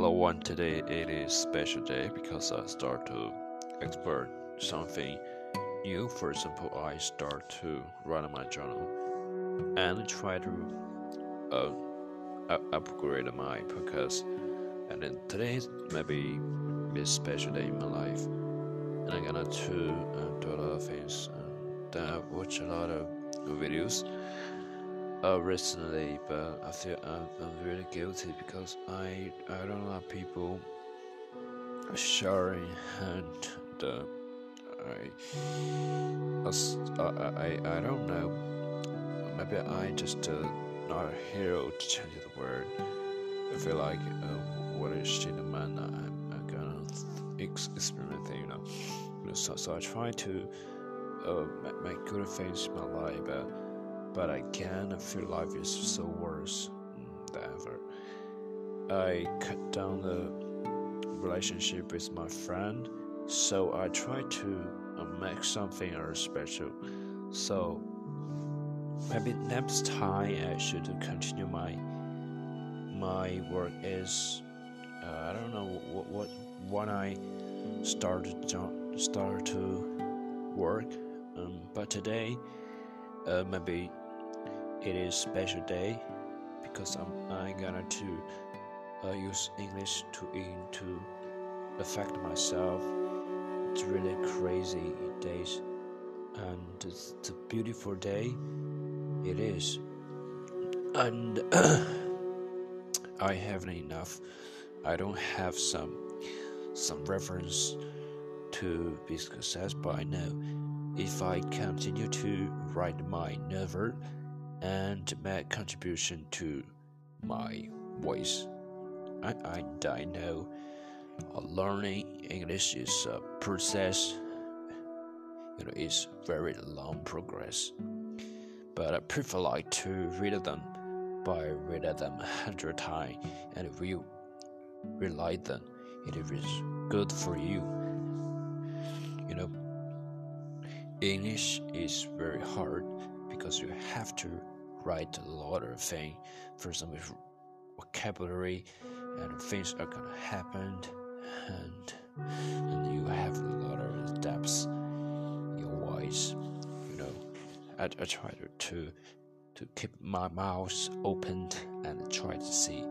Hello one today it is special day because I start to explore something new. For example, I start to write my journal and try to uh, upgrade my podcast. And then today maybe be a special day in my life, and I'm gonna to uh, do a lot of things. Then I watch a lot of videos uh, recently, but I feel I'm, I'm really guilty because I I don't like people sharing and uh, I, I I don't know maybe I just uh, not a hero to change the world. I feel like uh, what is shit man I'm, I'm gonna ex- experiment you know. So so I try to uh, make good things in my life, but but I can feel life is so worse than ever. I cut down the relationship with my friend, so I try to uh, make something special. So maybe next time I should continue my my work is uh, I don't know what what when I started to start to work, um, but today uh, maybe it is special day because I'm I gonna to uh, use English to to affect myself. It's really crazy days, and it's a beautiful day. It is, and I haven't enough. I don't have some some reference to be success, but I know if I continue to write my novel and make contribution to my voice. I, I, I know learning English is a process, you know, it's very long progress. But I prefer like to read them by read them a hundred times and will realize them. It is good for you. You know, English is very hard because you have to write a lot of things. For example, vocabulary and things are gonna happen, and and you have a lot of depths in your voice. You know, I, I try to, to keep my mouth open and try to see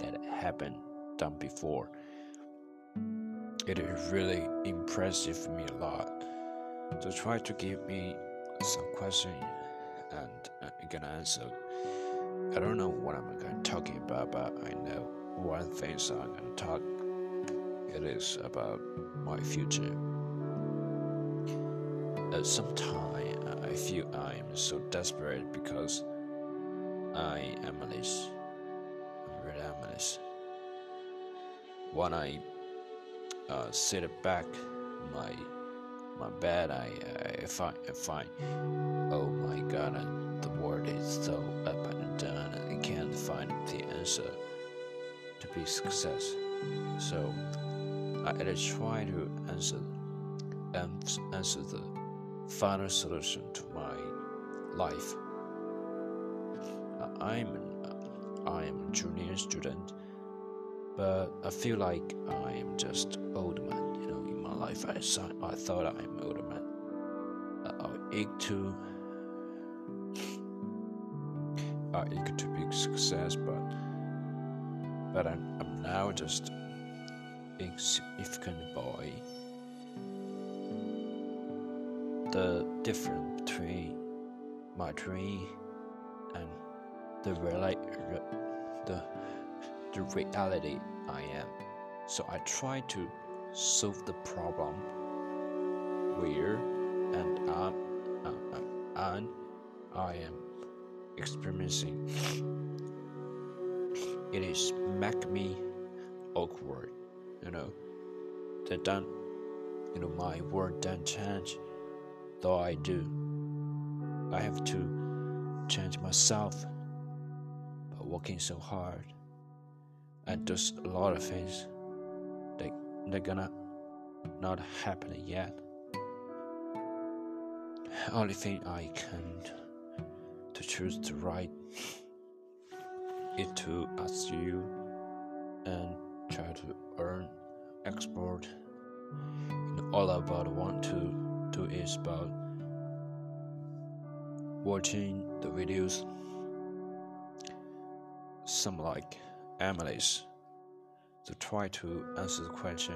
that happened done before. It really impressive me a lot. So try to give me some question and uh, I'm gonna answer. I don't know what I'm gonna talking about, but I know one thing so I'm gonna talk. It is about my future. At some time, I feel I am so desperate because I am aimless, really aimless. When I uh, sit back my my bad. I, I find I find oh my god, the world is so up and down, I can't find the answer to be success. So I, try to answer um, answer the final solution to my life. I'm I am a junior student, but I feel like I am just old man. Life, I I thought I'm older man. I eager uh, to I eager to be success, but but I'm, I'm now just insignificant boy. The difference between my dream and the reali- re- the the reality I am. So I try to solve the problem where and uh, uh, and I am experiencing. It is make me awkward, you know. That don't, you know, my word don't change, though I do. I have to change myself by working so hard and does a lot of things they're gonna not happen yet. Only thing I can to choose to write is to ask you and try to earn, export. Know, all about want to do is about watching the videos. Some like Emily's to try to answer the question.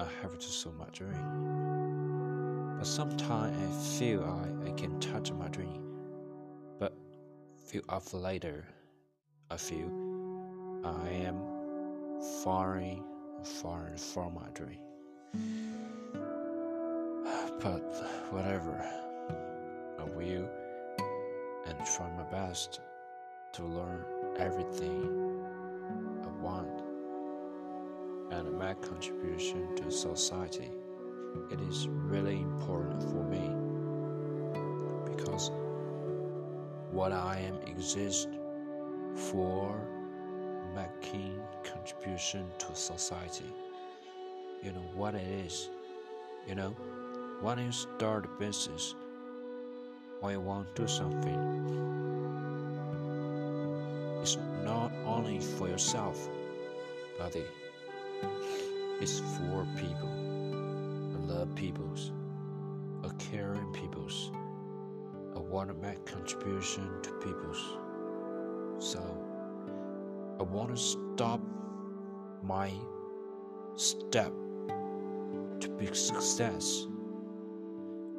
I have to solve my dream. But sometimes I feel I, I can touch my dream. But few hours later, I feel I am far, far from my dream. But whatever, I will and try my best to learn everything I want and make contribution to society. It is really important for me because what I am exist for making contribution to society. You know what it is. You know, when you start a business, when you want to do something, it's not only for yourself, but it's for people. I love peoples, a caring peoples. I want to make contribution to peoples. So I want to stop my step to big success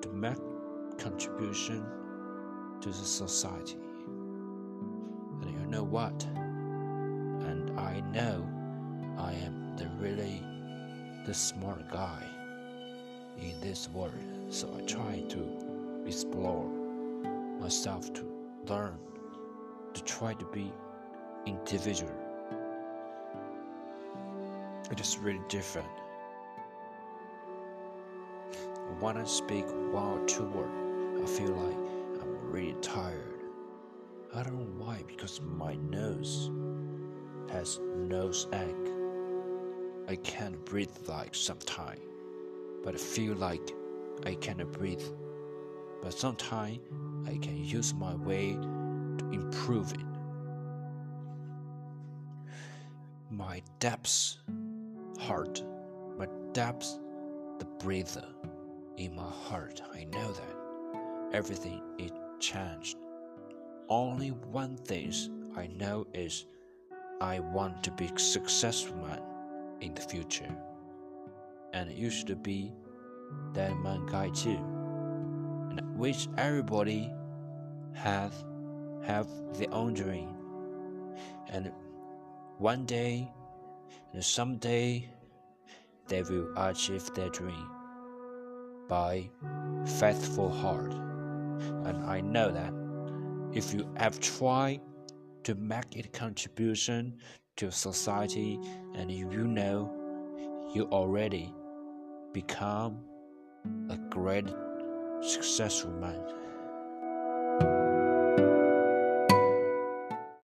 to make contribution to the society. And you know what? And I know I am the really the smart guy in this world. So I try to explore myself to learn to try to be individual. It is really different. When I speak one or two words, I feel like I'm really tired. I don't know why, because my nose has nose egg. I can't breathe like sometimes, but I feel like I cannot breathe. But sometimes I can use my way to improve it. My depths heart, my depths the breather in my heart. I know that everything is changed. Only one thing I know is I want to be successful man in the future. And you should be that man guy too. And which everybody have have their own dream. And one day and someday they will achieve their dream by faithful heart. And I know that if you have tried to make a contribution to society and you know you already become a great successful man.